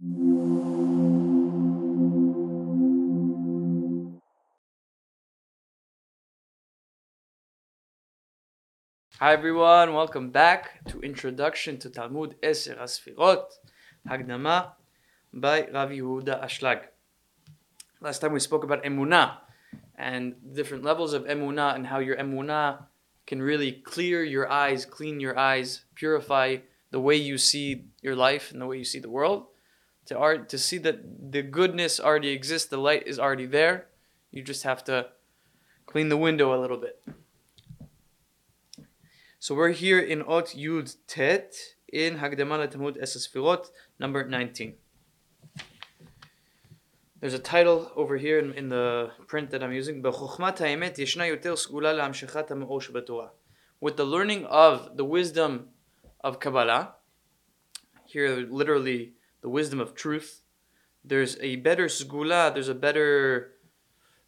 Hi everyone, welcome back to Introduction to Talmud Eser HaSefirot, Hagdama by Rav Yehuda Ashlag. Last time we spoke about Emunah and different levels of Emunah and how your Emunah can really clear your eyes, clean your eyes, purify the way you see your life and the way you see the world. To art, to see that the goodness already exists, the light is already there. You just have to clean the window a little bit. So we're here in Ot Yud Tet in Hagdama Talmud Eser Sfirot, number 19. There's a title over here in, in the print that I'm using. With the learning of the wisdom of Kabbalah, here literally the wisdom of truth, there's a better sgula, there's a better,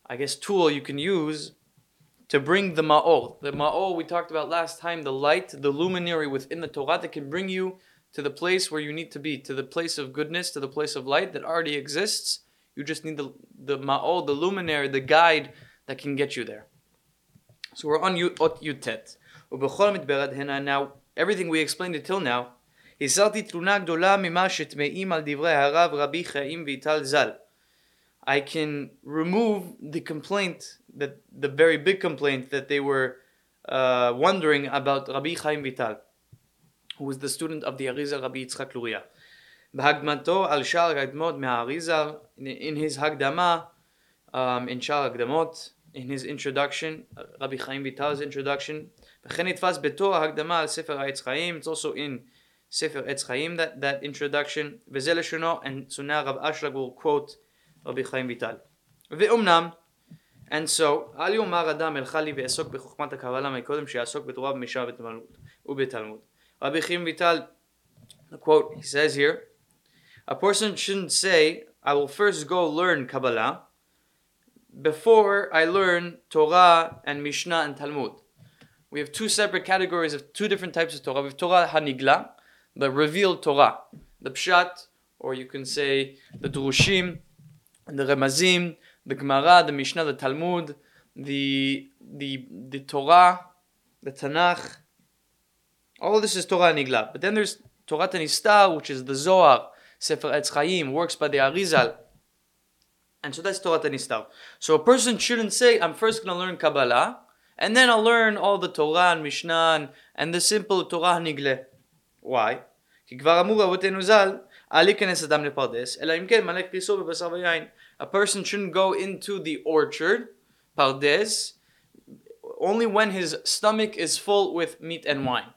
I guess, tool you can use to bring the ma'ol. The ma'ol we talked about last time, the light, the luminary within the Torah that can bring you to the place where you need to be, to the place of goodness, to the place of light that already exists. You just need the, the ma'ol, the luminary, the guide that can get you there. So we're on Ot Yud Tet. Now, everything we explained until now, הסרתי תלונה גדולה ממה שטמאים על דברי הרב רבי חיים ויטל ז"ל. I can remove the complaint that the very big complaint that they were uh, wondering about Rabbi Chaim Vital, who was the student of the Arizal Rabbi Yitzchak Luria. בהקדמתו על שאר הקדמות מהאריזל, in his הקדמה, um, in שאר הקדמות, in his introduction, Rabbi Chaim Vital's introduction, וכן נתפס בתור ההקדמה על ספר העץ חיים, it's also in ספר עץ חיים, that, that introduction, וזה לשונו, and so now Rav Ashlag will quote רבי חיים ויטל. ואומנם, and so, אל יאמר אדם אלכה לי ואעסוק בחוכמת הקבלה מקודם שיעסוק בתורה במשנה ובתלמוד. רבי חיים ויטל, the quote he says here, a person shouldn't say, I will first go learn Kabbalah before I learn Torah and Mishnah and Talmud. We have two separate categories of two different types of Torah. We have Torah Hanigla, the revealed Torah, the Pshat, or you can say the Drushim, the Remazim, the Gemara, the Mishnah, the Talmud, the the the Torah, the Tanakh. All this is Torah Nigla. But then there's Torah Tanistar, which is the Zohar, Sefer Etz Chaim, works by the Arizal. And so that's Torah Tanistar. So a person shouldn't say, I'm first going to learn Kabbalah, and then I'll learn all the Torah and Mishnah and, and the simple Torah Nigle. Why? כי כבר אמרו רבותינו ז"ל, אל ייכנס אדם לפרדס, אלא אם כן מלא כריסו בבשר ויין a person shouldn't go into the orchard, pardes, only when his stomach is full with meat and wine.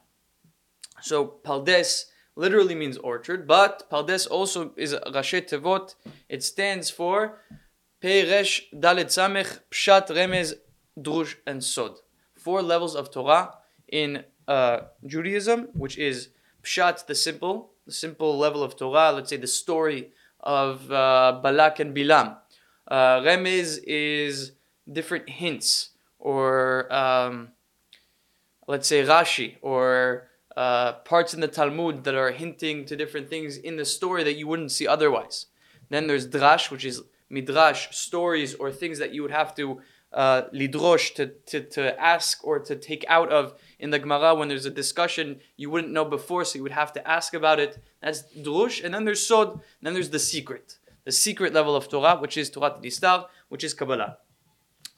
So pardes literally means orchard, but pardes also is rashi tevot. It stands for peresh dalet samech pshat remez drush and sod. Four levels of Torah in uh, Judaism, which is pshat, the simple, the simple level of Torah. Let's say the story of uh, Balak and Bilam. Uh, remez is different hints, or um, let's say Rashi, or uh, parts in the Talmud that are hinting to different things in the story that you wouldn't see otherwise. Then there's Drash, which is midrash, stories or things that you would have to uh, lidrosh, to, to, to ask or to take out of in the Gemara when there's a discussion you wouldn't know before, so you would have to ask about it. That's drush. And then there's sod, then there's the secret, the secret level of Torah, which is Torah Distar, which is Kabbalah.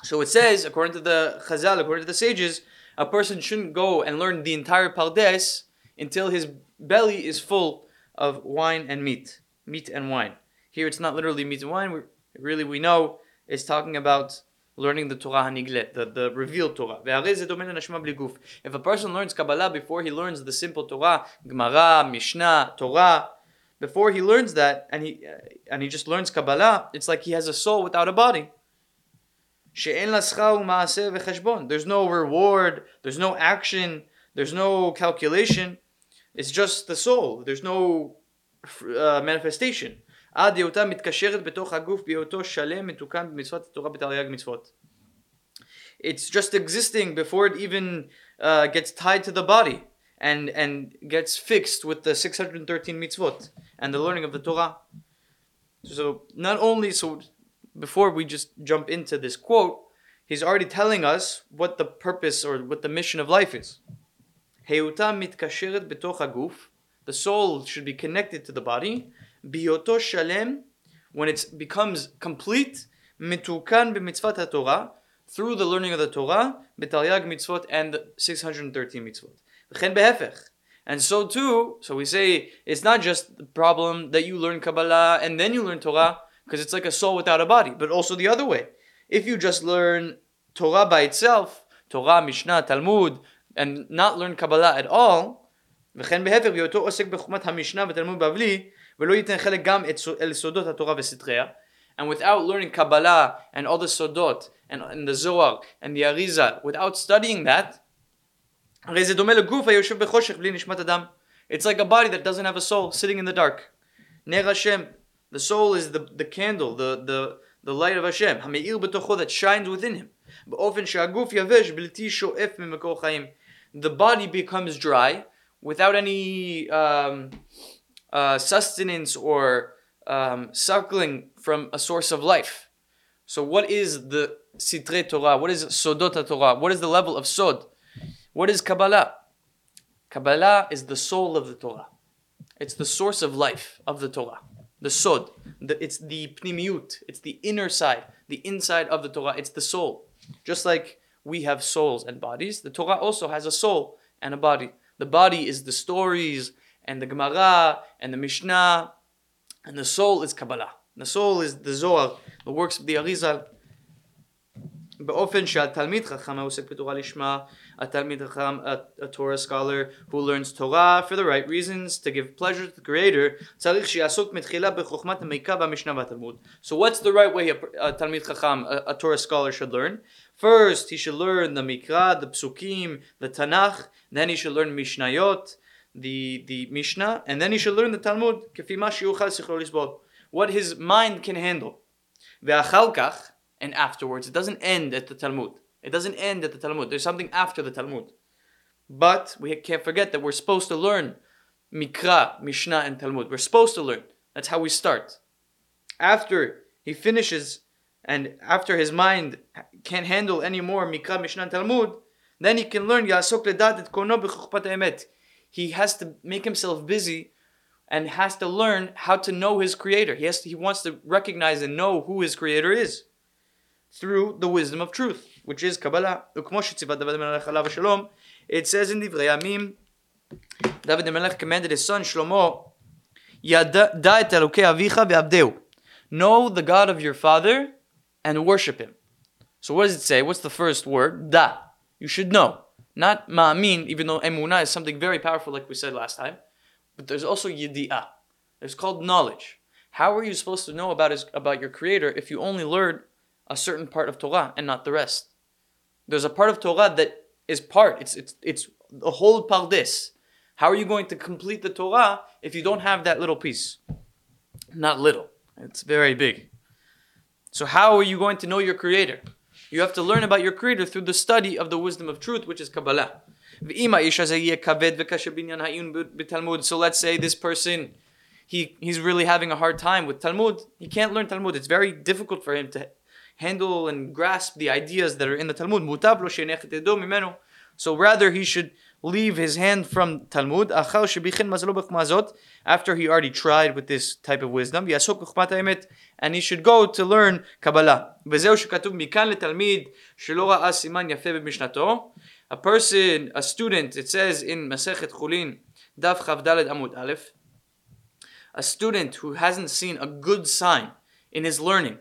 So it says, according to the Chazal, according to the sages, a person shouldn't go and learn the entire Pardes until his belly is full of wine and meat, meat and wine. Here it's not literally meat and wine. We, really, we know it's talking about learning the Torah Hanigle, the, the revealed Torah. If a person learns Kabbalah before he learns the simple Torah, Gemara, Mishnah, Torah, before he learns that and he uh, and he just learns Kabbalah, it's like he has a soul without a body. There's no reward, there's no action, there's no calculation. It's just the soul. There's no uh, manifestation. עד היותה מתקשרת בתוך הגוף בהיותו שלם מתוקן במצוות התורה בתרי"ג מצוות. It's just existing before it even uh, gets tied to the body and, and gets fixed with the 613 mitzvot and the learning of the Torah. So not only so before we just jump into this quote, he's already telling us what the purpose or what the mission of life is. The soul should be connected to the body. Biyoto shalem, when it becomes complete, mitukan b'mitzvat HaTorah, through the learning of the Torah, b'taryag mitzvot and the 613 mitzvot. V'chen behefech. And so too, so we say it's not just the problem that you learn Kabbalah and then you learn Torah, because it's like a soul without a body, but also the other way. If you just learn Torah by itself, Torah, Mishnah, Talmud, and not learn Kabbalah at all, וכן בהפך, בהיותו עוסק בחוכמת המשנה ותלמוד בבלי, and without learning Kabbalah and all the Sodot and, and the Zohar and the Ariza, without studying that, it's like a body that doesn't have a soul, sitting in the dark. Ner Hashem, the soul is the, the candle, the, the, the light of Hashem, that shines within him. The body becomes dry without any. Um, uh, sustenance or um, suckling from a source of life. So, what is the Sitre Torah? What is Sodot Torah? What is the level of Sod? What is Kabbalah? Kabbalah is the soul of the Torah. It's the source of life of the Torah. The Sod. The, it's the Pnimiut. It's the inner side, the inside of the Torah. It's the soul. Just like we have souls and bodies, the Torah also has a soul and a body. The body is the stories and the Gemara and the Mishnah, and the soul is Kabbalah. The soul is the Zohar, the works of the Arizal. באופן שהתלמיד חכם העוסק בתורה לשמה, התלמיד חכם, a Torah scholar who learns Torah for the right reasons, to give pleasure to the Creator, צריך שיעסוק מתחילה בחוכמת המקרא והמשנה והתלמוד. So what's the right way a, a תלמיד חכם, a, a Torah scholar should learn? First, he should learn the Mikra, the Psukim, the Tanakh, then he should learn Mishnayot, the, the Mishnah, and then he should learn the Talmud, what his mind can handle. And afterwards, it doesn't end at the Talmud. It doesn't end at the Talmud. There's something after the Talmud. But we can't forget that we're supposed to learn Mikra, Mishnah, and Talmud. We're supposed to learn. That's how we start. After he finishes and after his mind can't handle any more Mikra, Mishnah, and Talmud, then he can learn Yasok Ledat et Kono Emet he has to make himself busy and has to learn how to know his creator. He has to, he wants to recognize and know who his creator is through the wisdom of truth, which is Kabbalah. It says in Divrei Yamim, David Melech commanded his son Shlomo, Know the God of your father and worship him. So what does it say? What's the first word? Da. You should know. Not ma'amin, even though emunah is something very powerful, like we said last time. But there's also yidi'ah. It's called knowledge. How are you supposed to know about his, about your Creator if you only learn a certain part of Torah and not the rest? There's a part of Torah that is part. It's it's it's the whole pardes. How are you going to complete the Torah if you don't have that little piece? Not little. It's very big. So how are you going to know your Creator? You have to learn about your Creator through the study of the wisdom of truth, which is Kabbalah. So let's say this person, he, he's really having a hard time with Talmud. He can't learn Talmud. It's very difficult for him to handle and grasp the ideas that are in the Talmud. So rather he should leave his hand from Talmud after he already tried with this type of wisdom and he should go to learn Kabbalah. A person, a student, it says in Masechet Chulin, Daf Chavdaled Amud Aleph, a student who hasn't seen a good sign in his learning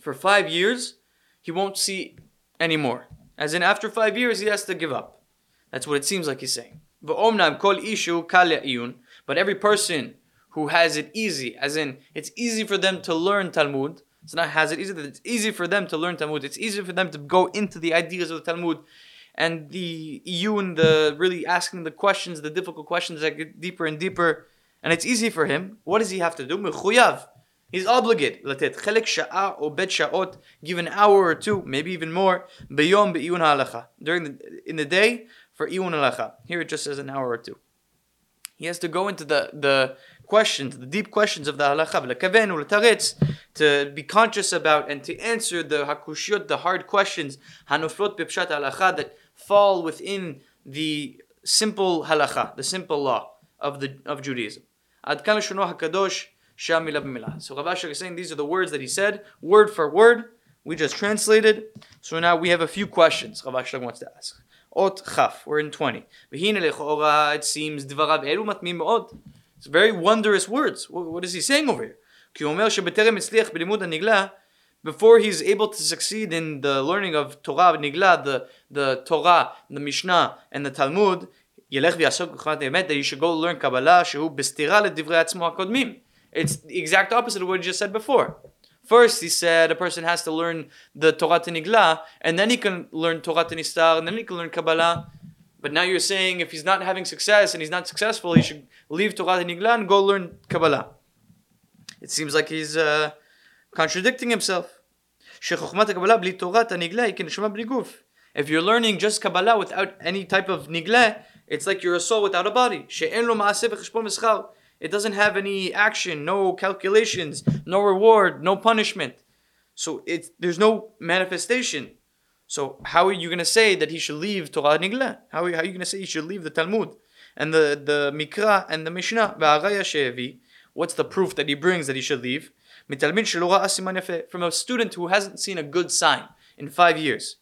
for five years, he won't see anymore. As in, after five years, he has to give up. That's what it seems like he's saying. But every person who has it easy, as in it's easy for them to learn Talmud, it's not has it easy, it's easy for them to learn Talmud, it's easy for them to go into the ideas of the Talmud and the Iyun, the really asking the questions, the difficult questions that get deeper and deeper, and it's easy for him. What does he have to do? He's obligated. Give an hour or two, maybe even more, beyom. During the, in the day, for iyun halacha. Here it just says an hour or two. He has to go into the, the questions, the deep questions of the halacha, to be conscious about and to answer the hakushiot, the hard questions, hanufrot bipshat halacha, that fall within the simple halacha, the simple law of the of Judaism. Ad kan hakadosh So Rav Asher is saying these are the words that he said, word for word. We just translated. So now we have a few questions Rav Asher wants to ask. Ot chaf, we're in 20. It seems It's very wondrous words. What is he saying over here? before he's able to succeed in the learning of Torah Nigla, the, the Torah, the Mishnah, and the Talmud, ילך ויעסוק בחוכמת האמת, that he should go learn Kabbalah, שהוא בסתירה לדברי עצמו הקודמים. It's the exact opposite of what he just said before. First, he said a person has to learn the Torah Nigla, and then he can learn Torah Nistar, and then he can learn Kabbalah. But now you're saying if he's not having success and he's not successful, he should leave Torah Nigla and go learn Kabbalah. It seems like he's uh, contradicting himself. If you're learning just Kabbalah without any type of nigle, it's like you're a soul without a body. It doesn't have any action, no calculations, no reward, no punishment. So it's there's no manifestation. So how are you going to say that he should leave Torah Nigla? How, how are you going to say he should leave the Talmud and the, the Mikra and the Mishnah? What's the proof that he brings that he should leave? From a student who hasn't seen a good sign in five years.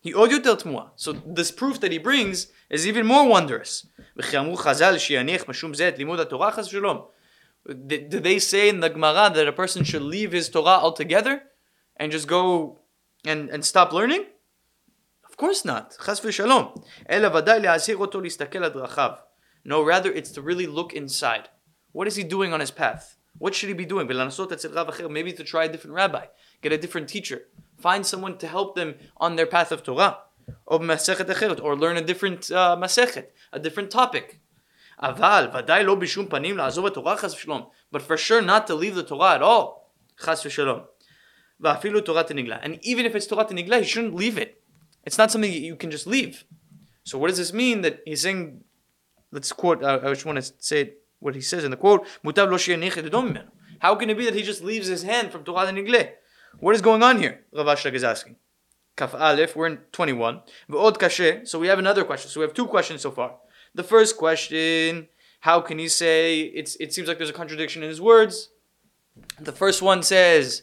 He So this proof that he brings is even more wondrous. Do they say in the Gemara that a person should leave his Torah altogether and just go and, and stop learning? Of course not. No, rather it's to really look inside. What is he doing on his path? What should he be doing? Maybe to try a different rabbi, get a different teacher, find someone to help them on their path of Torah, or learn a different uh, masechet, a different topic. But for sure not to leave the Torah at all. And even if it's Torah Nigla, he shouldn't leave it. It's not something you can just leave. So what does this mean? That he's saying, let's quote, I just want to say what he says in the quote, How can it be that he just leaves his hand from Torah Nigle? What is going on here? Rav Ashlag is asking. Kaf Aleph, we're in 21. So we have another question. So we have two questions so far. The first question, how can he say it's it seems like there's a contradiction in his words? The first one says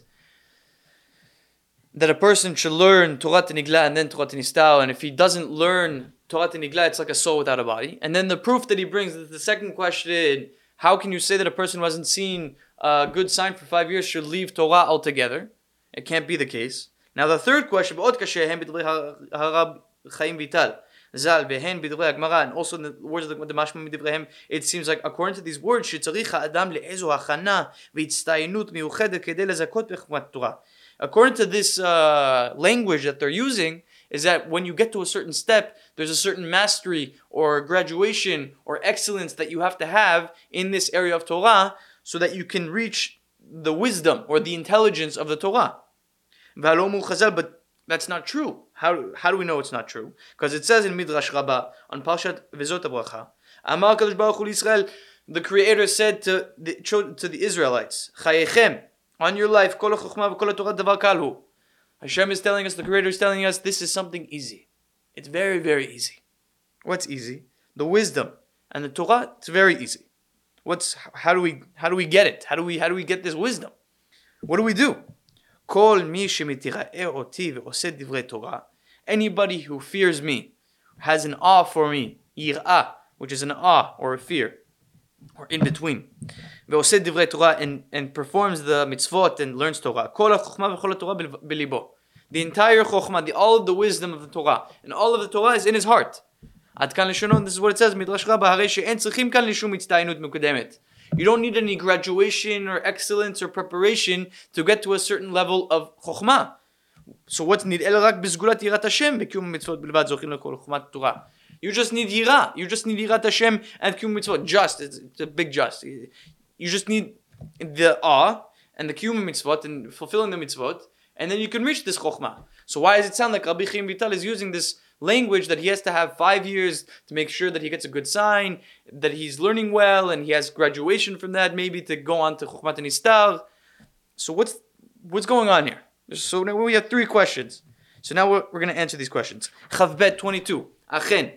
that a person should learn Torah Nigla and then Torah Nistal, and if he doesn't learn Torah Nigla, it's like a soul without a body. And then the proof that he brings, is the second question, how can you say that a person who hasn't seen a good sign for five years should leave Torah altogether? It can't be the case. Now the third question, Zal behen b'divrei Gemara, and also in the words of the, the Mashma midivrehem, it seems like according to these words, שצריך האדם לאיזו הכנה והצטיינות מיוחדת כדי לזכות בחוכמת תורה. According to this uh, language that they're using, is that when you get to a certain step, there's a certain mastery or graduation or excellence that you have to have in this area of Torah so that you can reach the wisdom or the intelligence of the Torah. But that's not true. How, how do we know it's not true? Because it says in Midrash Rabbah on Parshat Vezot Abracha, Amar Kadosh Baruch Hu Israel, the Creator said to the, to the Israelites, Chayechem, on your life, kol Torah davar kalhu. Hashem is telling us, the Creator is telling us, this is something easy. It's very, very easy. What's easy? The wisdom and the Torah. It's very easy. What's how do we how do we get it? How do we how do we get this wisdom? What do we do? Anybody who fears me, has an awe for me, yir'ah, which is an awe or a fear, or in between. and, and performs the mitzvot and learns Torah. The entire chokhmah, the, all of the wisdom of the Torah, and all of the Torah is in his heart. עד כאן לשונו, this is what it says, מדרש רבה, הרי שאין צריכים כאן לשום הצטיינות מקודמת. You don't need any graduation or excellence or preparation to get to a certain level of chokhmah. So what's need? אלא רק בסגולת יראת השם וקיום המצוות בלבד זוכים לכל חוכמת תורה. You just need yira. You just need yirat Hashem and kiyum mitzvot. Just, it's, it's, a big just. You just need the awe and the kiyum mitzvot and fulfilling the mitzvot, and then you can reach this chokhmah. So why does it sound like Rabbi Chaim Vital is using this language that he has to have five years to make sure that he gets a good sign, that he's learning well, and he has graduation from that, maybe to go on to Chukhmat Nistar. So what's what's going on here? So now we have three questions. So now we're, we're going to answer these questions. Chavbet 22. Achen.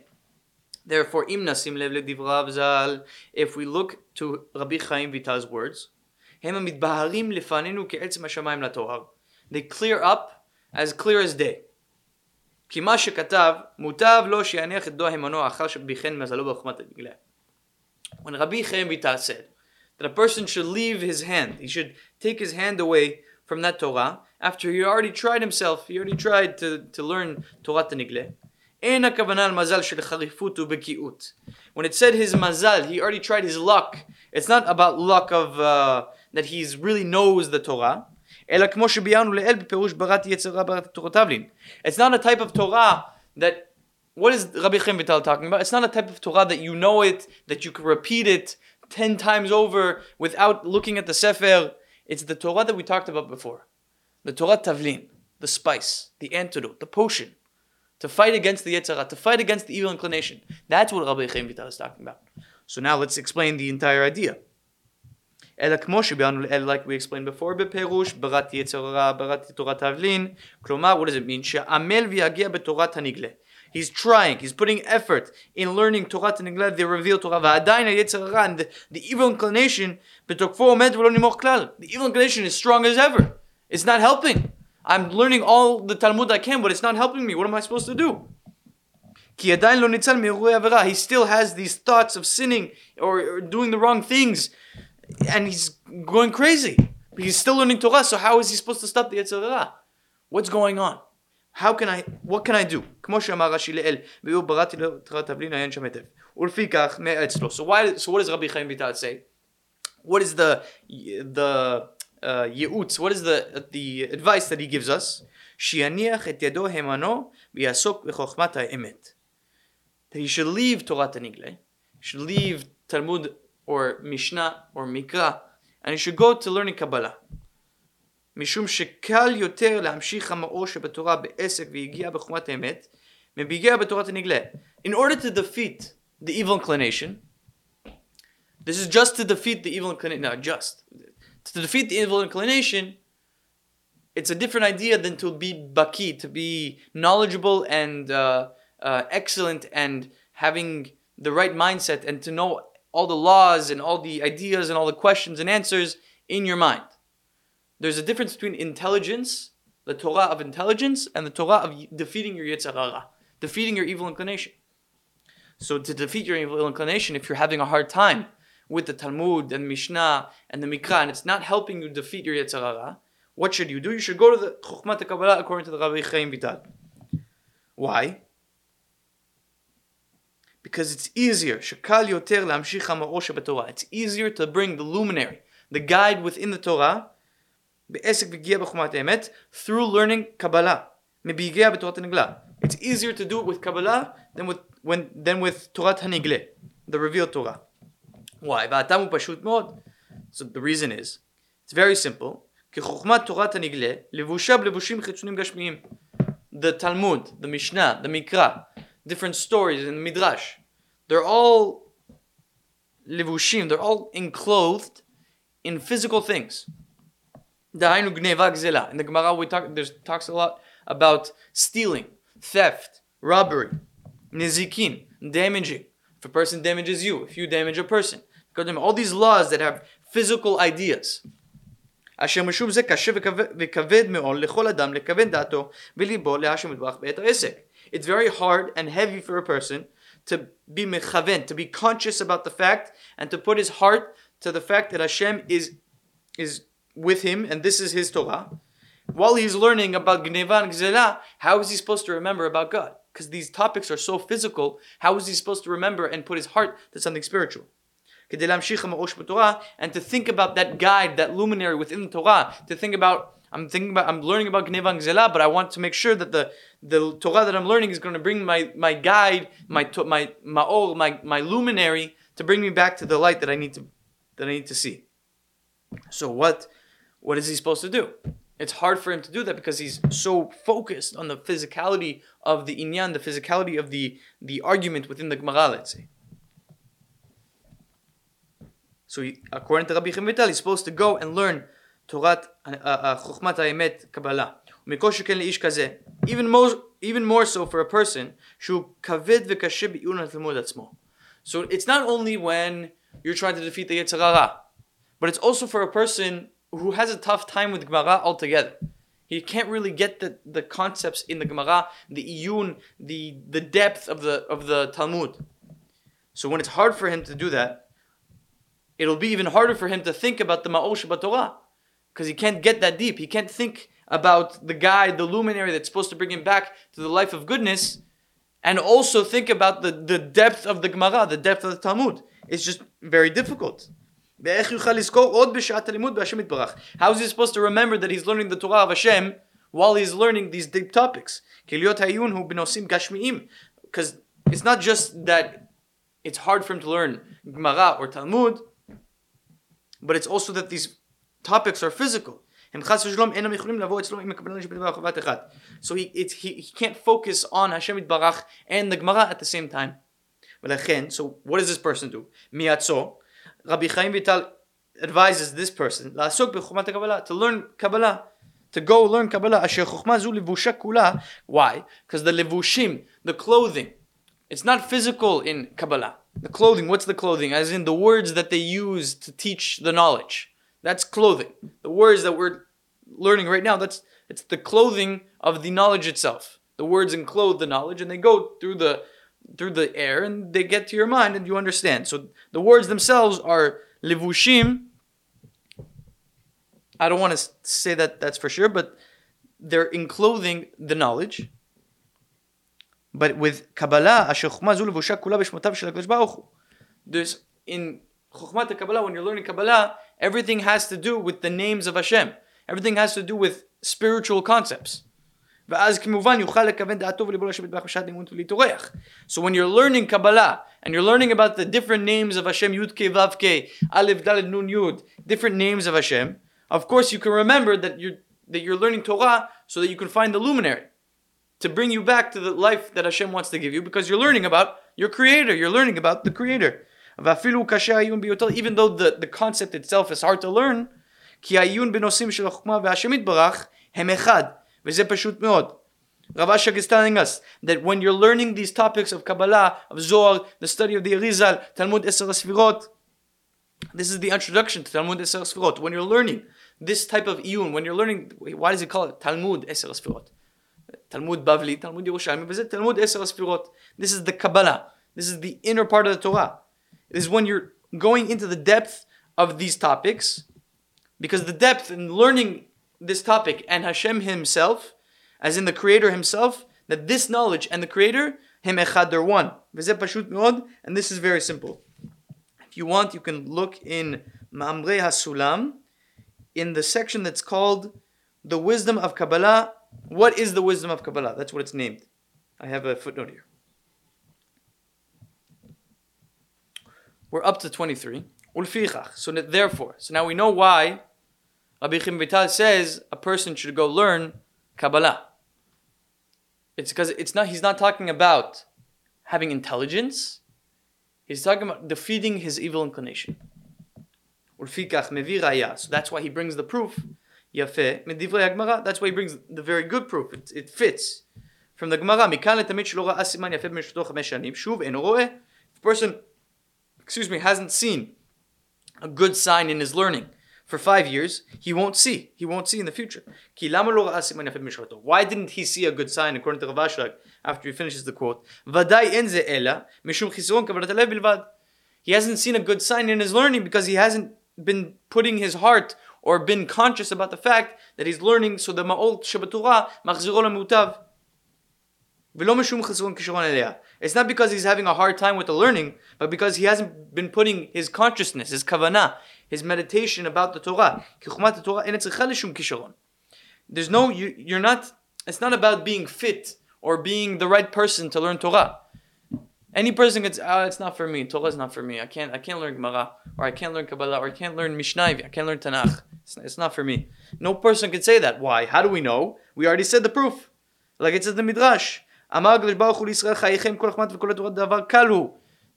Therefore, im nasim lev ledivrav zal, if we look to Rabbi Chaim Vital's words, הם המתבהרים לפנינו כעצם השמיים לטוהר. They clear up as clear as day. כי מה שכתב, מוטב לו שיניח את דו המנו אחר שביחן מזלו בחוכמת הנגלה. When Rabbi Chaim Vital said that a person should leave his hand, he should take his hand away from that Torah after he already tried himself, he already tried to, to learn Torah Tanigle. When it said his mazal, he already tried his luck. It's not about luck of uh, that he really knows the Torah. It's not a type of Torah that what is Rabbi Chaim Vital talking about? It's not a type of Torah that you know it, that you can repeat it ten times over without looking at the Sefer. It's the Torah that we talked about before. The Torah Tavlin, the spice, the antidote, the potion, to fight against the Yetzirah, to fight against the evil inclination. That's what Rabbi Chaim Vital is talking about. So now let's explain the entire idea. אלא כמו שביארנו אלא like we explained before בפירוש, בראתי יצר הרע, בראתי תורת תבלין, כלומר, what does it mean? שעמל ויגיע בתורת הנגלה. He's trying, he's putting effort in learning תורת הנגלה, the revealed Torah, ועדיין היצר הרע, and the, the evil inclination, בתוקפו עומד ולא נמוך כלל. The evil inclination is strong as ever. It's not helping. I'm learning all the Talmud I can, but it's not helping me. What am I supposed to do? כי עדיין לא ניצל מאירועי עבירה. He still has these thoughts of sinning or, or doing the wrong things and he's going crazy. But he's still learning Torah, so how is he supposed to stop the Yetzirah? What's going on? How can I, what can I do? כמו שאמר רש"י לאל, והוא בראתי לתורת תבלין עיין שם היטב. ולפיכך מאץ לו. So why, so what does Rabbi Chaim Vital say? What is the, the uh, ייעוץ, what is the, the advice that he gives us? שיניח את ידו הימנו ויעסוק בחוכמת האמת. That he should leave תורת הנגלה, he should leave Talmud or Mishnah or Mikra, and you should go to learning Kabbalah. משום שקל יותר להמשיך המאור שבתורה בעסק והגיע בחומת האמת, מביגיע בתורת הנגלה. In order to defeat the evil inclination, this is just to defeat the evil inclination, not just. To defeat the evil inclination, it's a different idea than to be baki, to be knowledgeable and uh, uh, excellent and having the right mindset and to know all the laws and all the ideas and all the questions and answers in your mind. There's a difference between intelligence, the Torah of intelligence, and the Torah of defeating your Yetzirah, defeating your evil inclination. So to defeat your evil inclination, if you're having a hard time with the Talmud and Mishnah and the Mikra, and it's not helping you defeat your Yetzirah, what should you do? You should go to the Chokhmat Kabbalah according to the Rabbi Chaim Vital. Why? Because it's easier. Shakal yoter It's easier to bring the luminary, the guide within the Torah, through learning Kabbalah. It's easier to do it with Kabbalah than with when than with Torah Hanigle, the revealed Torah. Why? So the reason is, it's very simple. The Talmud, the Mishnah, the Mikra, different stories in the Midrash They're all levushim, they're all enclosed in physical things. In the Gemara, we talk, there's talks a lot about stealing, theft, robbery, nizikin, damaging. If a person damages you, if you damage a person. All these laws that have physical ideas. אשר משום זה קשה וכבד מאוד לכל אדם לכוון דעתו וליבו להשם מטבח בעת העסק. It's very hard and heavy for a person to be mechaven, to be conscious about the fact, and to put his heart to the fact that Hashem is is with him, and this is his Torah. While he's learning about Gneva and Gzela, how is he supposed to remember about God? Because these topics are so physical, how is he supposed to remember and put his heart to something spiritual? And to think about that guide, that luminary within the Torah, to think about I'm thinking about I'm learning about Gneva and Gzela, but I want to make sure that the the Torah that I'm learning is going to bring my my guide, my my maor, my my luminary to bring me back to the light that I need to that I need to see. So what what is he supposed to do? It's hard for him to do that because he's so focused on the physicality of the inyan, the physicality of the, the argument within the Gemara, let's say. So, he, according to Rabbi Chaim Vital, he's supposed to go and learn Torah, Chokhmat HaEmet, Kabbalah. Even more, even more so for a person who kavit vika shibi unatimulatsmo. So it's not only when you're trying to defeat the Yetzer Hara, but it's also for a person who has a tough time with Gemara altogether. He can't really get the, the concepts in the Gemara, the iyun, the, the depth of the of the Talmud. So when it's hard for him to do that, it'll be even harder for him to think about the Shabbat Torah. Because he can't get that deep. He can't think about the guy, the luminary that's supposed to bring him back to the life of goodness, and also think about the, the depth of the Gemara, the depth of the Talmud. It's just very difficult. How is he supposed to remember that he's learning the Torah of Hashem while he's learning these deep topics? Because it's not just that it's hard for him to learn Gemara or Talmud, but it's also that these topics are physical. So he, it, he, he can't focus on Hashem Barach and the Gemara at the same time. So what does this person do? Rabbi Chaim Vital advises this person to learn Kabbalah, to go learn Kabbalah. Why? Because the levushim, the clothing, it's not physical in Kabbalah. The clothing, what's the clothing? As in the words that they use to teach the knowledge. That's clothing. The words that we're learning right now, that's it's the clothing of the knowledge itself. The words enclose the knowledge and they go through the through the air and they get to your mind and you understand. So the words themselves are levushim. I don't want to say that that's for sure, but they're enclosing the knowledge. But with Kabbalah, there's in Chokhmat Kabbalah, when you're learning Kabbalah, everything has to do with the names of Hashem. Everything has to do with spiritual concepts. So when you're learning Kabbalah and you're learning about the different names of Hashem, Nun Yud, different names of Hashem, of course you can remember that you're that you're learning Torah so that you can find the luminary to bring you back to the life that Hashem wants to give you because you're learning about your Creator. You're learning about the Creator even though the, the concept itself is hard to learn, כי העיון בנושאים של החוכמה והשם יתברך הם אחד, Rav Ashlag is telling us that when you're learning these topics of Kabbalah, of Zohar, the study of the Arizal, Talmud Eser Sfirot, this is the introduction to Talmud Eser Sfirot. When you're learning this type of iyun, when you're learning, why does he call it Talmud Eser Sfirot? Talmud Bavli, Talmud Yerushalmi, Talmud Eser Sfirot. This is the Kabbalah. This is the inner part of the Torah. Is when you're going into the depth of these topics, because the depth in learning this topic and Hashem Himself, as in the Creator Himself, that this knowledge and the Creator, Him Echad, they're one. And this is very simple. If you want, you can look in Ma'amrei HaSulam, in the section that's called The Wisdom of Kabbalah. What is the wisdom of Kabbalah? That's what it's named. I have a footnote here. We're up to 23. So therefore, so now we know why Rabbi Chaim Vital says a person should go learn Kabbalah. It's because it's not. He's not talking about having intelligence. He's talking about defeating his evil inclination. So that's why he brings the proof. That's why he brings the very good proof. It, it fits from the Gemara. If a person, excuse me, hasn't seen a good sign in his learning for five years, he won't see. He won't see in the future. Why didn't he see a good sign according to Rav Ashlag after he finishes the quote? He hasn't seen a good sign in his learning because he hasn't been putting his heart or been conscious about the fact that he's learning so the ma'ol shabatura machziro lemutav. It's not because he's having a hard time with the learning, but because he hasn't been putting his consciousness, his kavanah, his meditation about the Torah. There's no, you, you're not, it's not about being fit or being the right person to learn Torah. Any person gets, ah, it's not for me. Torah is not for me. I can't, I can't learn Gemara, or I can't learn Kabbalah, or I can't learn Mishnah, I can't learn Tanakh. It's, it's not for me. No person can say that. Why? How do we know? We already said the proof. Like it says the Midrash.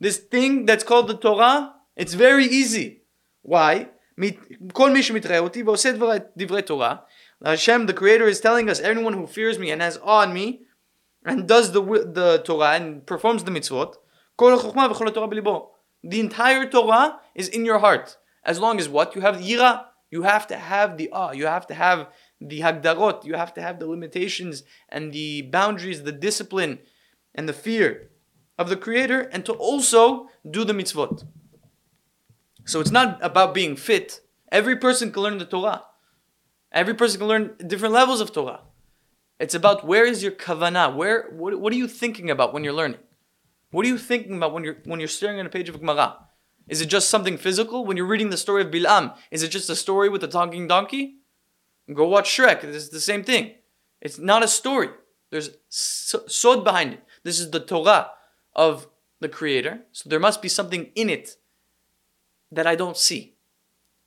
This thing that's called the Torah, it's very easy. Why? כל מי שמתראה אותי ועושה דברי תורה, Hashem, the Creator, is telling us, everyone who fears me and has awe on me, and does the, the Torah and performs the mitzvot, the entire Torah is in your heart. As long as what? You have yira, you have to have the awe, you have to have the hagdarot, you have to have the limitations and the boundaries, the discipline and the fear of the Creator, and to also do the mitzvot. So it's not about being fit. Every person can learn the Torah. Every person can learn different levels of Torah. It's about where is your kavanah? Where what, what are you thinking about when you're learning? What are you thinking about when you're when you're staring at a page of Gemara? Is it just something physical? When you're reading the story of Bilam, is it just a story with a talking donkey? Go watch Shrek. This is the same thing. It's not a story. There's sod behind it. This is the Torah of the Creator. So there must be something in it that I don't see.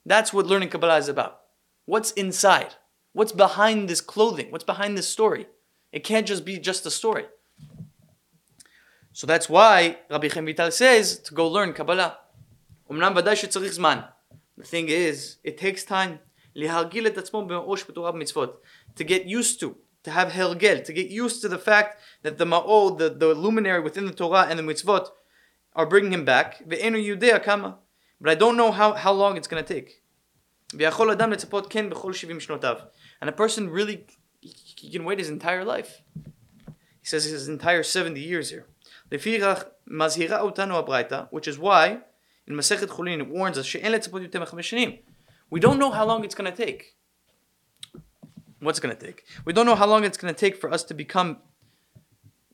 That's what learning Kabbalah is about. What's inside? What's behind this clothing? What's behind this story? It can't just be just a story. So that's why Rabbi Chaim Vital says to go learn Kabbalah. The thing is, it takes time. To get used to, to have hergel, to get used to the fact that the ma'ol, the, the luminary within the Torah and the mitzvot are bringing him back. But I don't know how, how long it's going to take. And a person really he can wait his entire life. He says his entire 70 years here. Which is why in Masechet Chulin it warns us We don't know how long it's going to take. What's going to take? We don't know how long it's going to take for us to become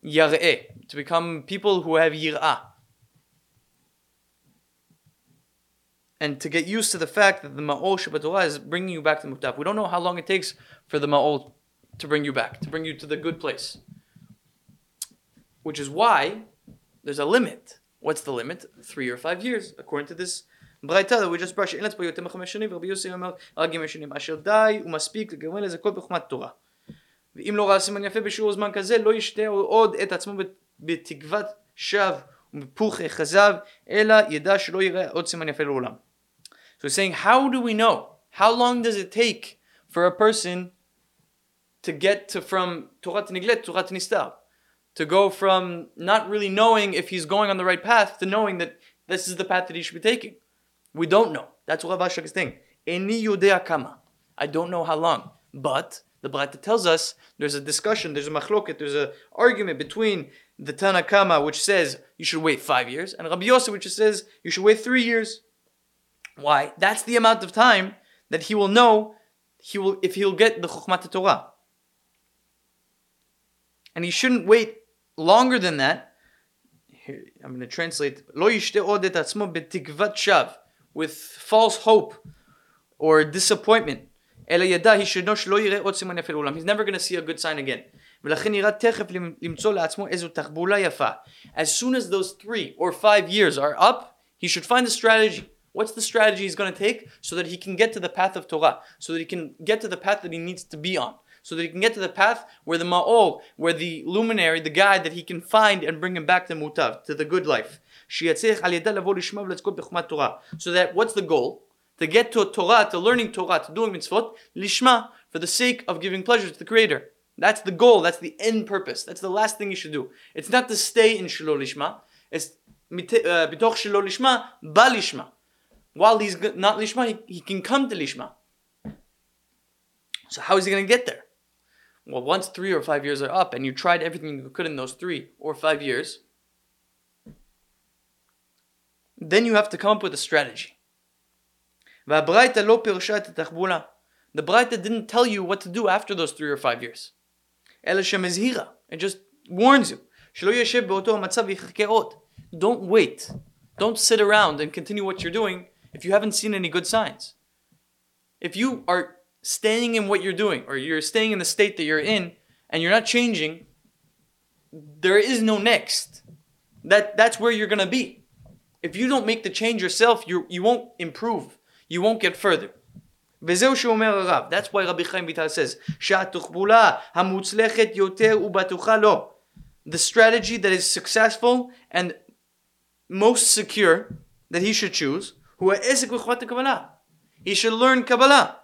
yareh, to become people who have yir'ah. and to get used to the fact that the ma'ol Shabbat is bringing you back to Muktaf. We don't know how long it takes for the ma'ol to bring you back, to bring you to the good place. Which is why there's a limit. What's the limit? Three or five years, according to this ברייתא that we just brushed, אין לצפו יותר מחמש שנים, ורבי יוסי אומר, רק חמש שנים, אשר די ומספיק לגוון לזה כל בחוכמת תורה. ואם לא ראה סימן יפה בשיעור זמן כזה, לא ישתה עוד את עצמו בתקוות שווא ומפוך כזב, אלא ידע שלא יראה עוד סימן יפה לעולם. So he's saying, how do we know? How long does it take for a person to get to from Torah Niglet to Torah Nistar? To go from not really knowing if he's going on the right path to knowing that this is the path that he should be taking. We don't know. That's what Rav Ashlag is saying. Eni yudea kama. I don't know how long. But the Braita tells us there's a discussion, there's a machloket, there's an argument between the Tanna Kama, which says you should wait five years, and Rabbi Yosef, which says you should wait three years. Why? That's the amount of time that he will know he will if he'll get the Chokhmat Torah. And he shouldn't wait longer than that. Here, I'm going to translate. Lo shav with false hope or disappointment. He's never going to see a good sign again. As soon as those three or five years are up, he should find a strategy What's the strategy he's going to take so that he can get to the path of Torah, so that he can get to the path that he needs to be on, so that he can get to the path where the ma'ol, where the luminary, the guide that he can find and bring him back to mutav, to the good life. So that what's the goal? To get to Torah, to learning Torah, to doing mitzvot, lishma, for the sake of giving pleasure to the Creator. That's the goal. That's the end purpose. That's the last thing you should do. It's not to stay in Shelo Lishma. It's uh, bitoch Shelo Lishma, ba Lishma while he's not lishma, he, he can come to lishma. So how is he going to get there? Well, once three or five years are up, and you tried everything you could in those three or five years, then you have to come up with a strategy. The Braita didn't tell you what to do after those three or five years. It just warns you. Don't wait. Don't sit around and continue what you're doing if you haven't seen any good signs. If you are staying in what you're doing, or you're staying in the state that you're in, and you're not changing, there is no next. that that's where you're gonna be If you don't make the change yourself, you you won't improve. You won't get further. וזהו שאומר הרב. That's why Rabbi Chaim Vital says, שהתחבולה המוצלחת יותר ובטוחה לו. The strategy that is successful and most secure that he should choose, הוא העסק בחוכמת הקבלה. He should learn Kabbalah.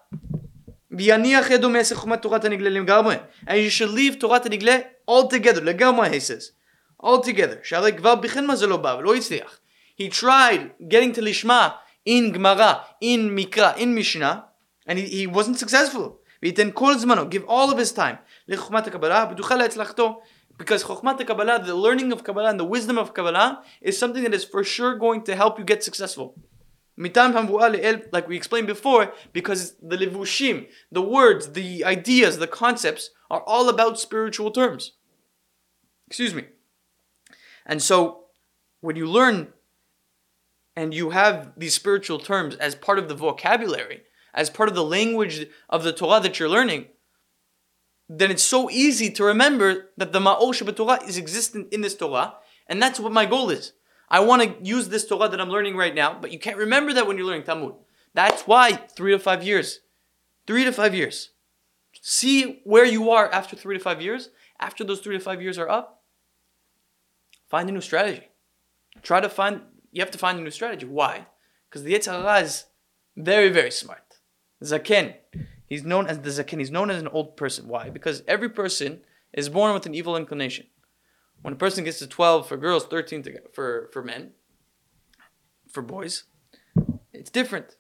ויניח ידו מעסק חוכמת תורת הנגלה לגמרי. And you should leave תורת הנגלה altogether, לגמרי, he says. altogether. שהרי כבר בכן מה זה לא בא, ולא הצליח. He tried getting to לשמה in Gemara, in Mikra, in Mishnah, and he, he wasn't successful. וייתן כל זמנו, give all of his time, לחוכמת הקבלה, בטוחה להצלחתו. Because Chokhmat Kabbalah, the learning of Kabbalah and the wisdom of Kabbalah is something that is for sure going to help you get successful. Like we explained before, because the levushim, the words, the ideas, the concepts are all about spiritual terms. Excuse me. And so when you learn and you have these spiritual terms as part of the vocabulary, as part of the language of the Torah that you're learning, then it's so easy to remember that the Ma'or SheBaTorah is existent in this Torah, and that's what my goal is. I want to use this Torah that I'm learning right now, but you can't remember that when you're learning Talmud. That's why three to five years. Three to five years. See where you are after three to five years. After those three to five years are up, find a new strategy. Try to find, you have to find a new strategy. Why? Because the Yetzer Hara is very, very smart. Zaken, he's known as the Zaken, he's known as an old person. Why? Because every person is born with an evil inclination. When a person gets to 12 for girls, 13 to, for, for men, for boys, it's different.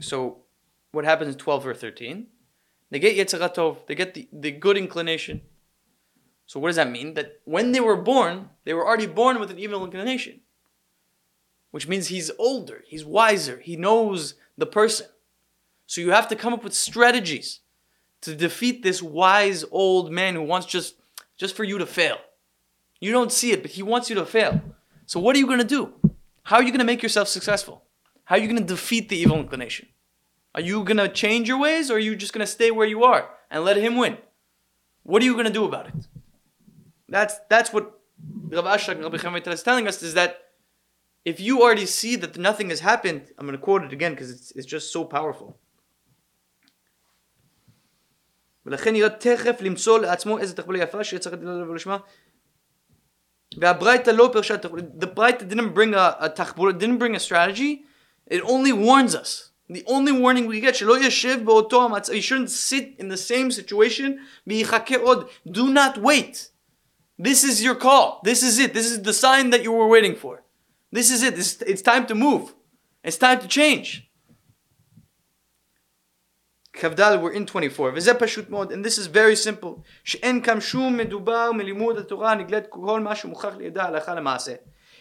So, what happens in 12 or 13? They get Yetzer Hara Tov, they get the, the good inclination. So what does that mean? That when they were born, they were already born with an evil inclination. Which means he's older, he's wiser, he knows the person. So you have to come up with strategies to defeat this wise old man who wants just just for you to fail. You don't see it, but he wants you to fail. So what are you going to do? How are you going to make yourself successful? How are you going to defeat the evil inclination? Are you going to change your ways or are you just going to stay where you are and let him win? What are you going to do about it? That's that's what Rav Ashlag and Rabbi Chaim is telling us is that if you already see that nothing has happened, I'm going to quote it again because it's, it's just so powerful. ולכן יראה תכף למצוא לעצמו איזה תחבולה יפה שיהיה צריך ולשמה. והברייתא לא פירשה תחבולה. The ברייתא didn't bring a, a תחבולה, didn't bring a strategy, it only warns us. The only warning we get, שלא ישב באותו המצב, you shouldn't sit in the same situation, ויחכה עוד. Do not wait. This is your call. This is it. This is the sign that you were waiting for. This is it. This, it's time to move. It's time to change. Kaf Dalet, we're in 24. And this is very simple.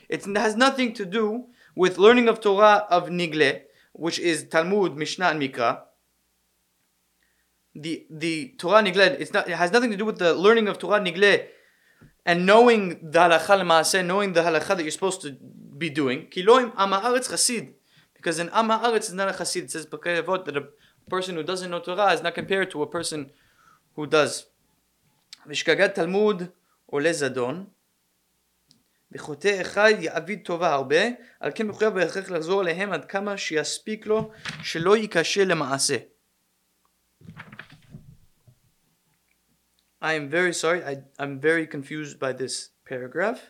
It has nothing to do with learning of Torah of Nigle, which is Talmud, Mishnah, and Mikra. The, the Torah Nigle, it's not, it has nothing to do with the learning of Torah Nigle and knowing the halacha knowing the halacha that you're supposed to be doing, kiloim ama chasid, because an ama is not a chasid. It says that a person who doesn't know Torah is not compared to a person who does. ושגגת תלמוד עולה זדון, וחוטא אחד יעביד טובה הרבה, על כן מחויב בהכרח לחזור אליהם עד כמה שיספיק לו, שלא ייכשל למעשה. I am very sorry. I, I'm very confused by this paragraph.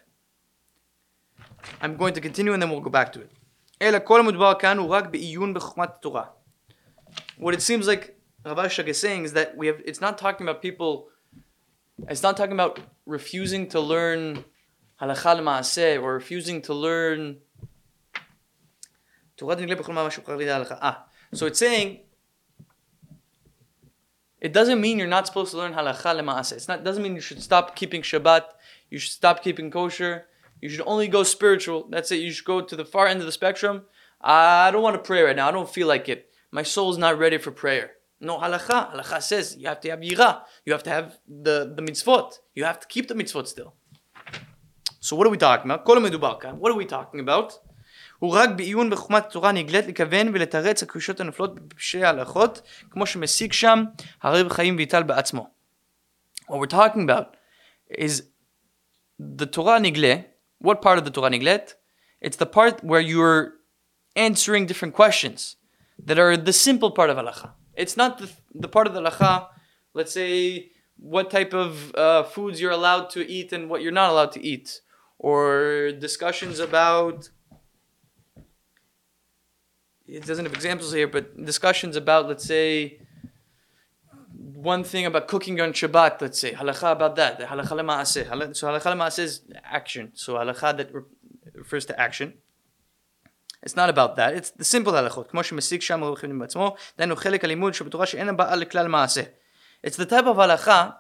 I'm going to continue and then we'll go back to it. What it seems like Rav is saying is that we have. It's not talking about people. It's not talking about refusing to learn halakha maaseh or refusing to learn. Ah, so it's saying it doesn't mean you're not supposed to learn halacha lema'aseh. It's not doesn't mean you should stop keeping Shabbat. You should stop keeping kosher. You should only go spiritual. That's it. You should go to the far end of the spectrum. I don't want to pray right now. I don't feel like it. My soul is not ready for prayer. No halacha. Halacha says you have to have yira. You have to have the, the mitzvot. You have to keep the mitzvot still. So what are we talking about? What are we talking about? הוא רק בעיון בחוכמת התורה נגלית לכוון ולתרץ הקרישות הנופלות בפשעי ההלכות, כמו שמשיג שם הרב חיים ויטל בעצמו. What we're talking about is the Torah נגלה, what part of the Torah Nigle? It's the part where you're answering different questions that are the simple part of halacha. It's not the, the part of the halacha, let's say, what type of uh, foods you're allowed to eat and what you're not allowed to eat, or discussions about. It doesn't have examples here, but discussions about, let's say, one thing about cooking on Shabbat, let's say, halacha about that, halacha lema'aseh. So halacha lema'aseh is action. So halacha that refers to action. It's not about that, it's the simple halachot. כמו שמסיק שם רבי חנין בעצמו, דהיינו חלק הלימוד שבתורה שאינה באה לכלל מעשה. It's the type of halacha,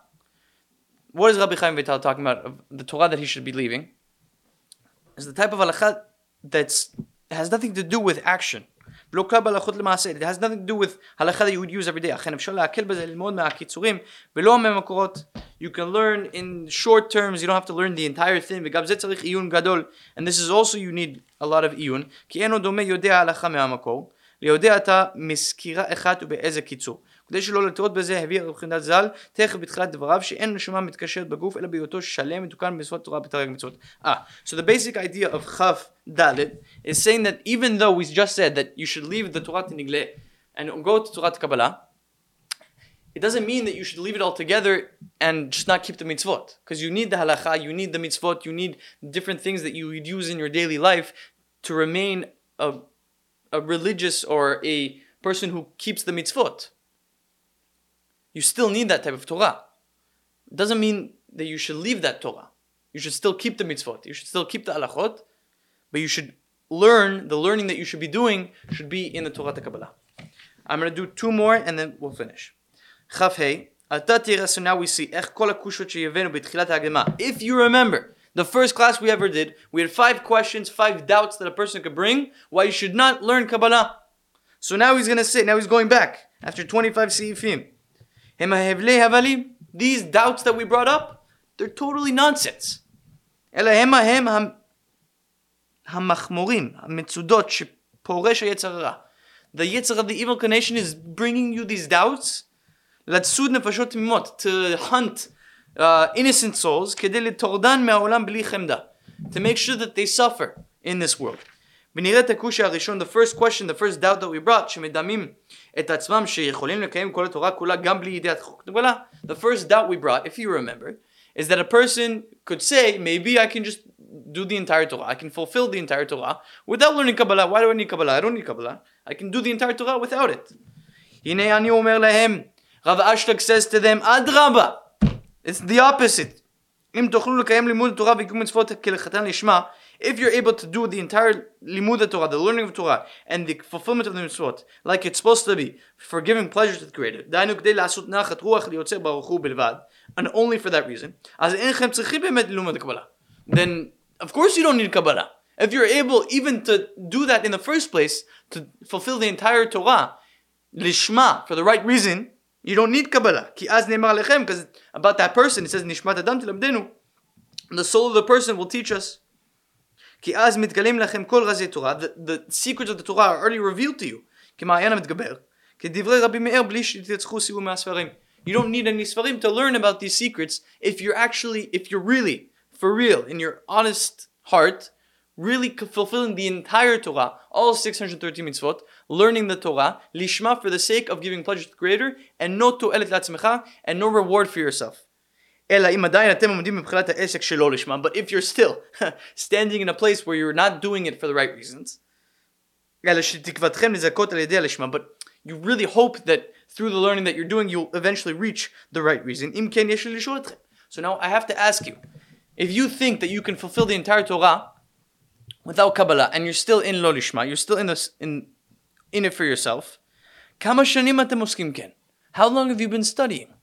what is Rabbi Chaim Vital talking about, the Torah that he should be leaving? It's the type of halacha that's has nothing to do with action. It has nothing to do with הלכה that you would use every day. אכן אפשר להקל בזה ללמוד מהקיצורים ולא מהמקורות. You can learn in short terms, you don't have to learn the entire thing. וגם זה צריך עיון גדול. And this is also you need a lot of עיון. כי אינו דומה יודע הלכה מהמקור. ליודע אתה מסקירה אחת ובאיזה קיצור. כדי שלא לטעות בזה הביא רב ז"ל תכף בתחילת דבריו שאין נשמה מתקשרת בגוף אלא בהיותו שלם מתוקן תורה מצוות. So the basic idea of chaf dalet is saying that even though we just said that you should leave the Torah Nigle and go to Torah Kabbalah it doesn't mean that you should leave it all together and just not keep the mitzvot. Because you need the halacha, you need the mitzvot, you need different things that you would use in your daily life to remain a, a religious or a person who keeps the mitzvot. You still need that type of Torah. It doesn't mean that you should leave that Torah. You should still keep the mitzvot. You should still keep the alachot, but you should learn, the learning that you should be doing should be in the Torah Kabbalah. I'm going to do two more and then we'll finish. So now we see If you remember, the first class we ever did, we had five questions, five doubts that a person could bring why you should not learn Kabbalah. So now he's going to say, now he's going back after 25 seifim. These doubts that we brought up, they're totally nonsense. אלא הם ההם המחמורים, המצודות שפורש היצר הרע. The yetzer of the evil inclination is bringing you these doubts. לצוד נפשות תמימות, to hunt uh, innocent souls, כדי לטורדן מהעולם בלי חמדה. To make sure that they suffer in this world. ונראה את הקושי הראשון, the first question, the first doubt that we brought, שמדמים את עצמם שיכולים לקיים כל התורה כולה גם בלי ידיעת חוק נגלה. The first doubt we brought, if you remember, is that a person could say, maybe I can just do the entire Torah, I can fulfill the entire Torah without learning Kabbalah. Why do I need Kabbalah? I don't need Kabbalah. I can do the entire Torah without it. הנה אני אומר להם, רב אשלג says to them, אדרבה, it's the opposite. אם תוכלו לקיים לימוד תורה וקיום מצוות כלכתן לשמה, if you're able to do the entire limud Torah, the learning of Torah, and the fulfillment of the mitzvot, like it's supposed to be, for giving pleasure to the Creator, and only for that reason, then of course you don't need Kabbalah. If you're able even to do that in the first place, to fulfill the entire Torah, lishma, for the right reason, you don't need Kabbalah. Because about that person, it says, The soul of the person will teach us. כי אז מתגלים לכם כל רזי תורה, the, the secrets of the Torah are already revealed to you, כמעיין המתגבר, כדברי רבי מאיר בלי שתצחו סיבוב מהספרים. You don't need any ספרים to learn about these secrets if you're actually, if you're really, for real, in your honest heart, really fulfilling the entire Torah, all 613 mitzvot, learning the Torah, lishma for the sake of giving pleasure to the Creator, and no to'elet latzmecha, and no reward for yourself. But if you're still standing in a place where you're not doing it for the right reasons, but you really hope that through the learning that you're doing, you'll eventually reach the right reason. So now I have to ask you, if you think that you can fulfill the entire Torah without Kabbalah, and you're still in Lo Lishma, you're still in this in in it for yourself, how long have you been studying?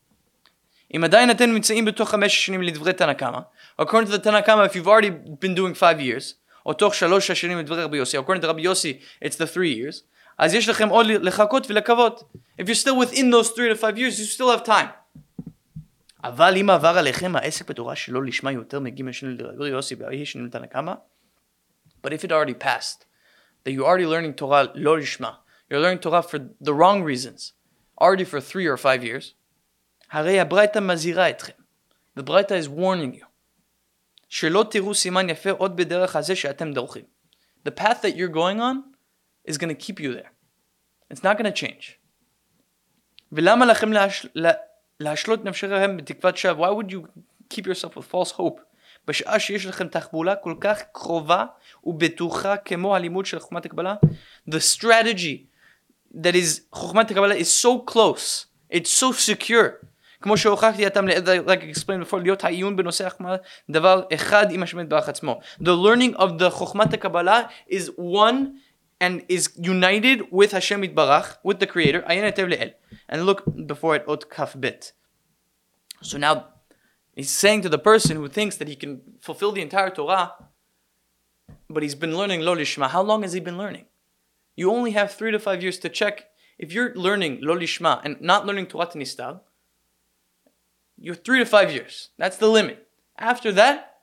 אם עדיין אתם נמצאים בתוך חמש שנים לדברי תנא קמא, according to the תנא קמא, if you've already been doing five years, או תוך שלוש השנים לדברי רבי יוסי, according to רבי יוסי, it's the three years, אז יש לכם עוד לחכות ולקוות. If you're still within those three to five years, you still have time. אבל אם עבר עליכם העסק בתורה שלא לשמה יותר מגימל שנים לדברי יוסי, והיא שנים לתנא קמא, but if it already passed, that you're already learning Torah lo lishma, you're learning Torah for the wrong reasons, already for three or five years, the Braita is warning you. שלא תראו סימן יפה עוד בדרך הזה שאתם The path that you're going on is going to keep you there. It's not going to change. Why would you keep yourself with false hope? בשעה שיש לכם תחבולה כל כך קרובה ובטוחה כמו הלימוד של חוכמת הקבלה? The strategy that is חוכמת הקבלה is so close, it's so secure. כמו שהוכחתי like explained before, להיות העיון בנושא החכמה, דבר אחד עם באח עצמו. The learning of the חוכמת הקבלה is one and is united with השם יתברך, with the creator, עיין היטב לאל. And look before it, אות כ"ב. So now, he's saying to the person who thinks that he can fulfill the entire Torah, but he's been learning lo lishma. How long has he been learning? You only have three to five years to check. If you're learning lo lishma and not learning Torah Nistar, you're three to five years. That's the limit. After that,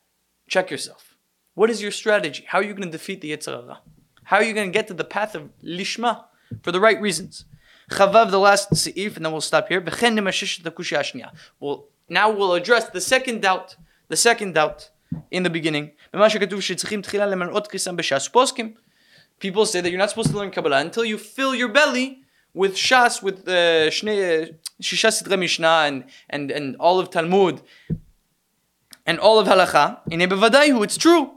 check yourself. What is your strategy? How are you going to defeat the Yetzer Hara? How are you going to get to the path of Lishma for the right reasons? Chavav, the last seif, and then we'll stop here. Well, now we'll address the second doubt. The second doubt in the beginning. People say that you're not supposed to learn Kabbalah until you fill your belly with Shas, with uh, Shisha Sidre Mishnah and, and, and all of Talmud and all of Halacha. In Ebevadayu, it's true.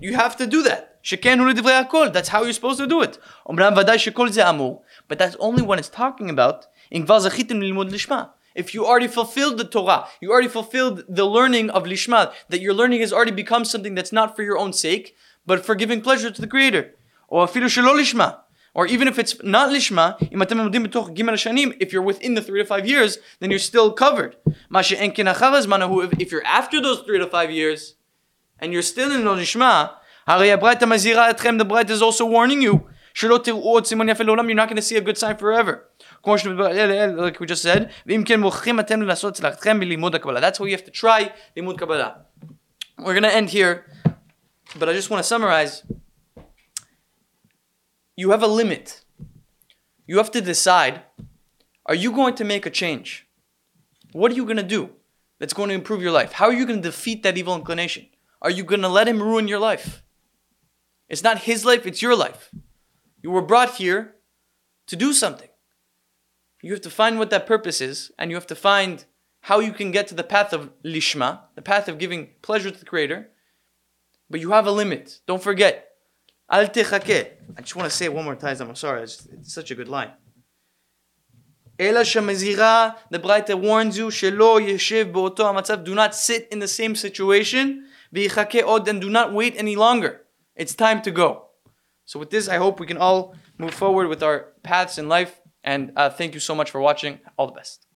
You have to do that. That's how you're supposed to do it. But that's only when it's talking about if you already fulfilled the Torah, you already fulfilled the learning of Lishma, that your learning has already become something that's not for your own sake, but for giving pleasure to the Creator. Or. Or even if it's not lishma, if you're within the three to five years, then you're still covered. If you're after those three to five years, and you're still in lishma, the Braita is also warning you. You're not going to see a good sign forever. Like we just said, that's why you have to try. We're going to end here, but I just want to summarize you have a limit. You have to decide are you going to make a change? What are you going to do that's going to improve your life? How are you going to defeat that evil inclination? Are you going to let him ruin your life? It's not his life, it's your life. You were brought here to do something. You have to find what that purpose is, and you have to find how you can get to the path of lishma, the path of giving pleasure to the Creator. But you have a limit. Don't forget, Al. I just want to say it one more time. I'm sorry. It's, it's such a good line. Ela shemazira, the Braita warns you, shelo yeshiv bo'oto do not sit in the same situation, v'yichake od, and do not wait any longer. It's time to go. So with this, I hope we can all move forward with our paths in life, and uh, thank you so much for watching. All the best.